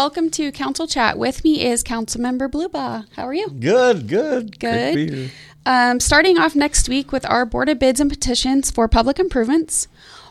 welcome to Council Chat. With me is Councilmember Blubaugh. How are you? Good, good. Good. to be here. Um, starting off next week with our Board of Bids and Petitions for Public Improvements.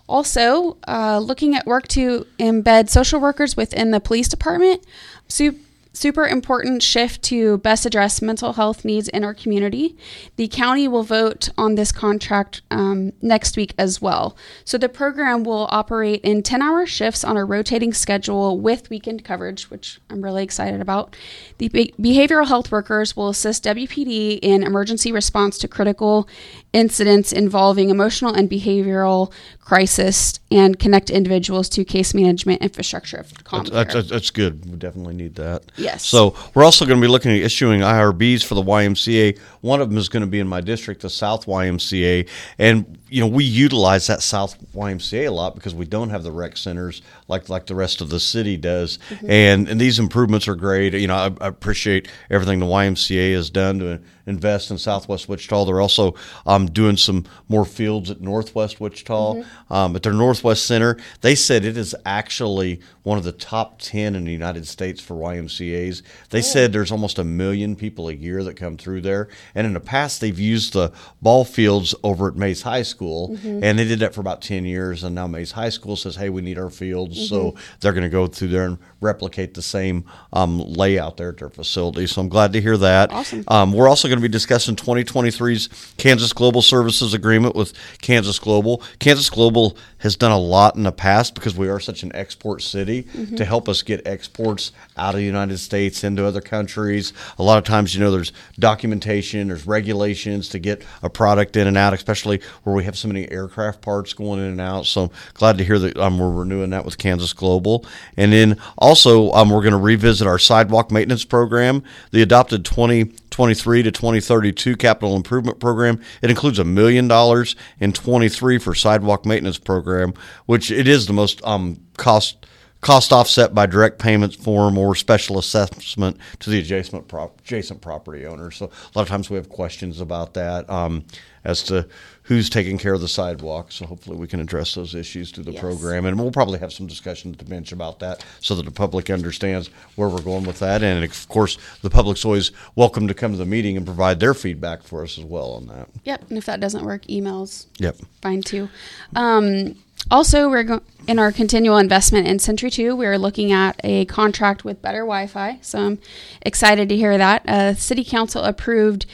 Also, uh, looking at work to embed social workers within the police department. Su- super important shift to best address mental health needs in our community. The county will vote on this contract um, next week as well. So the program will operate in 10 hour shifts on a rotating schedule with weekend coverage, which I'm really excited about. The be- behavioral health workers will assist WPD in emergency response to critical incidents involving emotional and behavioral crisis and connect individuals to case management infrastructure That's, that's, that's good. We definitely need that. Yes. So we're also going to be looking at issuing IRBs for the YMCA. One of them is going to be in my district, the South YMCA, and you know we utilize that South YMCA a lot because we don't have the rec centers like like the rest of the city does, mm-hmm. and and these improvements are great. You know, I, I appreciate everything the YMCA has done to invest in Southwest Wichita. They're also um, doing some more fields at Northwest Wichita. Um, at their Northwest Center, they said it is actually one of the top 10 in the United States for YMCAs. They said there's almost a million people a year that come through there. And in the past, they've used the ball fields over at Maize High School, and they did that for about 10 years. And now Maize High School says, hey, we need our fields. So they're going to go through there and replicate the same um, layout there at their facility. So I'm glad to hear that. Awesome. Um, we're also going to be discussing 2023's Kansas Global Services Agreement with Kansas Global. Kansas Global has done a lot in the past because we are such an export city to help us get exports out of the United States into other countries. A lot of times, you know, there's documentation, there's regulations to get a product in and out, especially where we have so many aircraft parts going in and out. So I'm glad to hear that um, we're renewing that with Kansas Global. And then also, um, we're going to revisit our sidewalk maintenance program, the adopted 2023 to 2032 capital improvement program. It includes a million dollars in 23 for sidewalk maintenance program, which it is the most um, cost cost offset by direct payments form or special assessment to the adjacent prop, adjacent property owner. So a lot of times we have questions about that um, as to who's taking care of the sidewalk. So hopefully we can address those issues through the Yes. program, and we'll probably have some discussion at the bench about that so that the public understands where we're going with that. And of course, the public's always welcome to come to the meeting and provide their feedback for us as well on that. Yep, and if that doesn't work, emails Yep. fine too. Um, also, we're go- in our continual investment in Century Two. We are looking at a contract with Better Wi-Fi, so I'm excited to hear that. Uh, City Council approved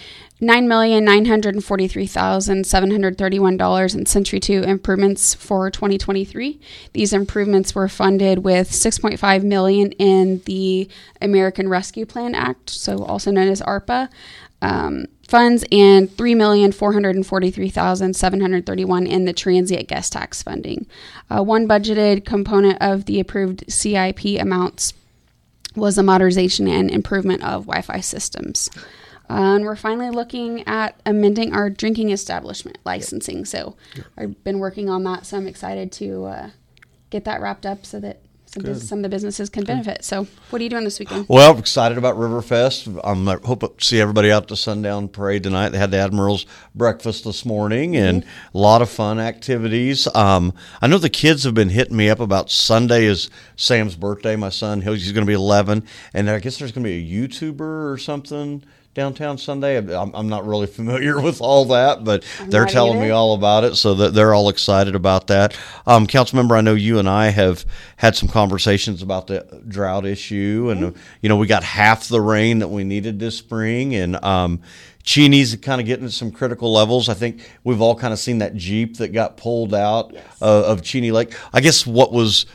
nine million nine hundred and forty-three thousand seven hundred thirty-one dollars in Century Two improvements for 2023. These improvements were funded with 6.5 million in the American Rescue Plan Act, so also known as ARPA um, funds and three million four hundred and forty-three thousand seven hundred thirty-one in the transient guest tax funding. Uh, one budgeted component of the approved CIP amounts was the modernization and improvement of Wi-Fi systems. Uh, and we're finally looking at amending our drinking establishment licensing. So I've been working on that, so I'm excited to uh, get that wrapped up so that some, bus- some of the businesses can benefit. So, what are you doing this weekend? Well, I'm excited about Riverfest. I'm I hope to see everybody out at the sundown parade tonight. They had the Admiral's breakfast this morning and a lot of fun activities. Um, I know the kids have been hitting me up about Sunday is Sam's birthday. My son, he's, he's going to be 11, and I guess there's going to be a YouTuber or something downtown Sunday. I'm, I'm not really familiar with all that, but they're not telling me all about it, so that they're all excited about that. Um, council member, I know you and I have had some conversations about the drought issue, and uh, you know we got half the rain that we needed this spring, and um, Cheney's kind of getting to some critical levels. I think we've all kind of seen that Jeep that got pulled out uh, of Cheney Lake. I guess what was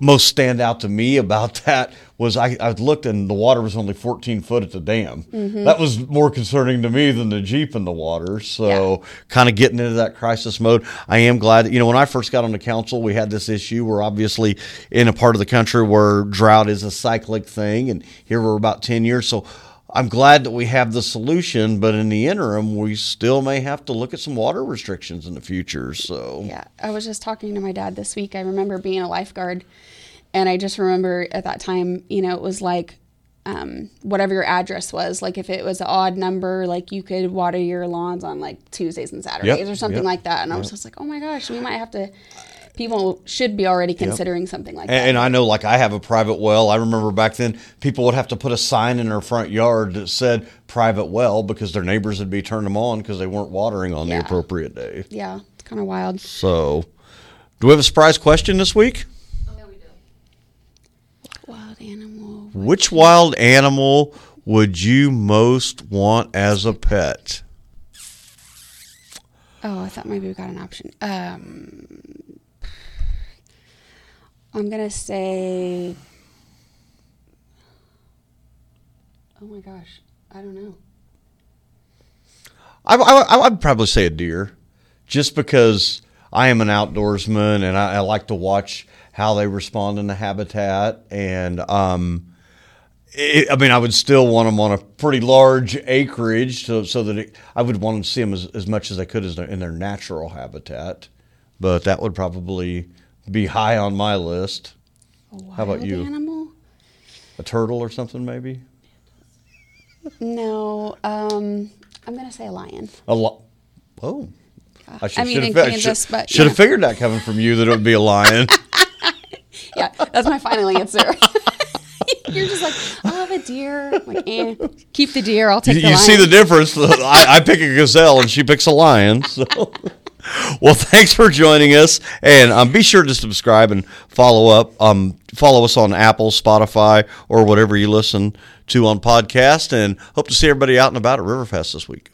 most stand out to me about that was I, I looked and the water was only 14 foot at the dam. That was more concerning to me than the Jeep in the water. So kind of getting into that crisis mode. I am glad that, you know, when I first got on the council, we had this issue. We're obviously in a part of the country where drought is a cyclic thing. And here we're about 10 years. So I'm glad that we have the solution, but in the interim, we still may have to look at some water restrictions in the future. So Yeah, I was just talking to my dad this week. I remember being a lifeguard, and I just remember at that time, you know, it was like um, whatever your address was. Like if it was an odd number, like you could water your lawns on like Tuesdays and Saturdays Yep, or something yep, like that. And I was just like, oh my gosh, we might have to people should be already considering something like that. And, and I know, like, I have a private well. I remember back then, people would have to put a sign in their front yard that said private well because their neighbors would be turning them on because they weren't watering on Yeah. the appropriate day. yeah, it's kind of wild. So, do we have a surprise question this week? Wild animal. Which wild animal would you most want as a pet? Oh, I thought maybe we got an option. Um, I'm gonna say. Oh my gosh, I don't know. I, I, I would probably say a deer, just because I am an outdoorsman and I, I like to watch how they respond in the habitat. And um, it, I mean, I would still want them on a pretty large acreage, so so that it, I would want to see them as, as much as I could as their, in their natural habitat. But that would probably be high on my list. How about you? Animal? A turtle or something, maybe. No. Um, I'm gonna say a lion. A lot. Oh. I, I mean, in have, Kansas, but, should have figured that coming from you that it would be a lion. Yeah, that's my final answer. You're just like, I'll have a deer. I'm like, eh, keep the deer. I'll take you the you see the difference. I, I pick a gazelle and she picks a lion. So, well, thanks for joining us, and um, be sure to subscribe and follow up. Um, follow us on Apple, Spotify, or whatever you listen to on podcast. And hope to see everybody out and about at Riverfest this week.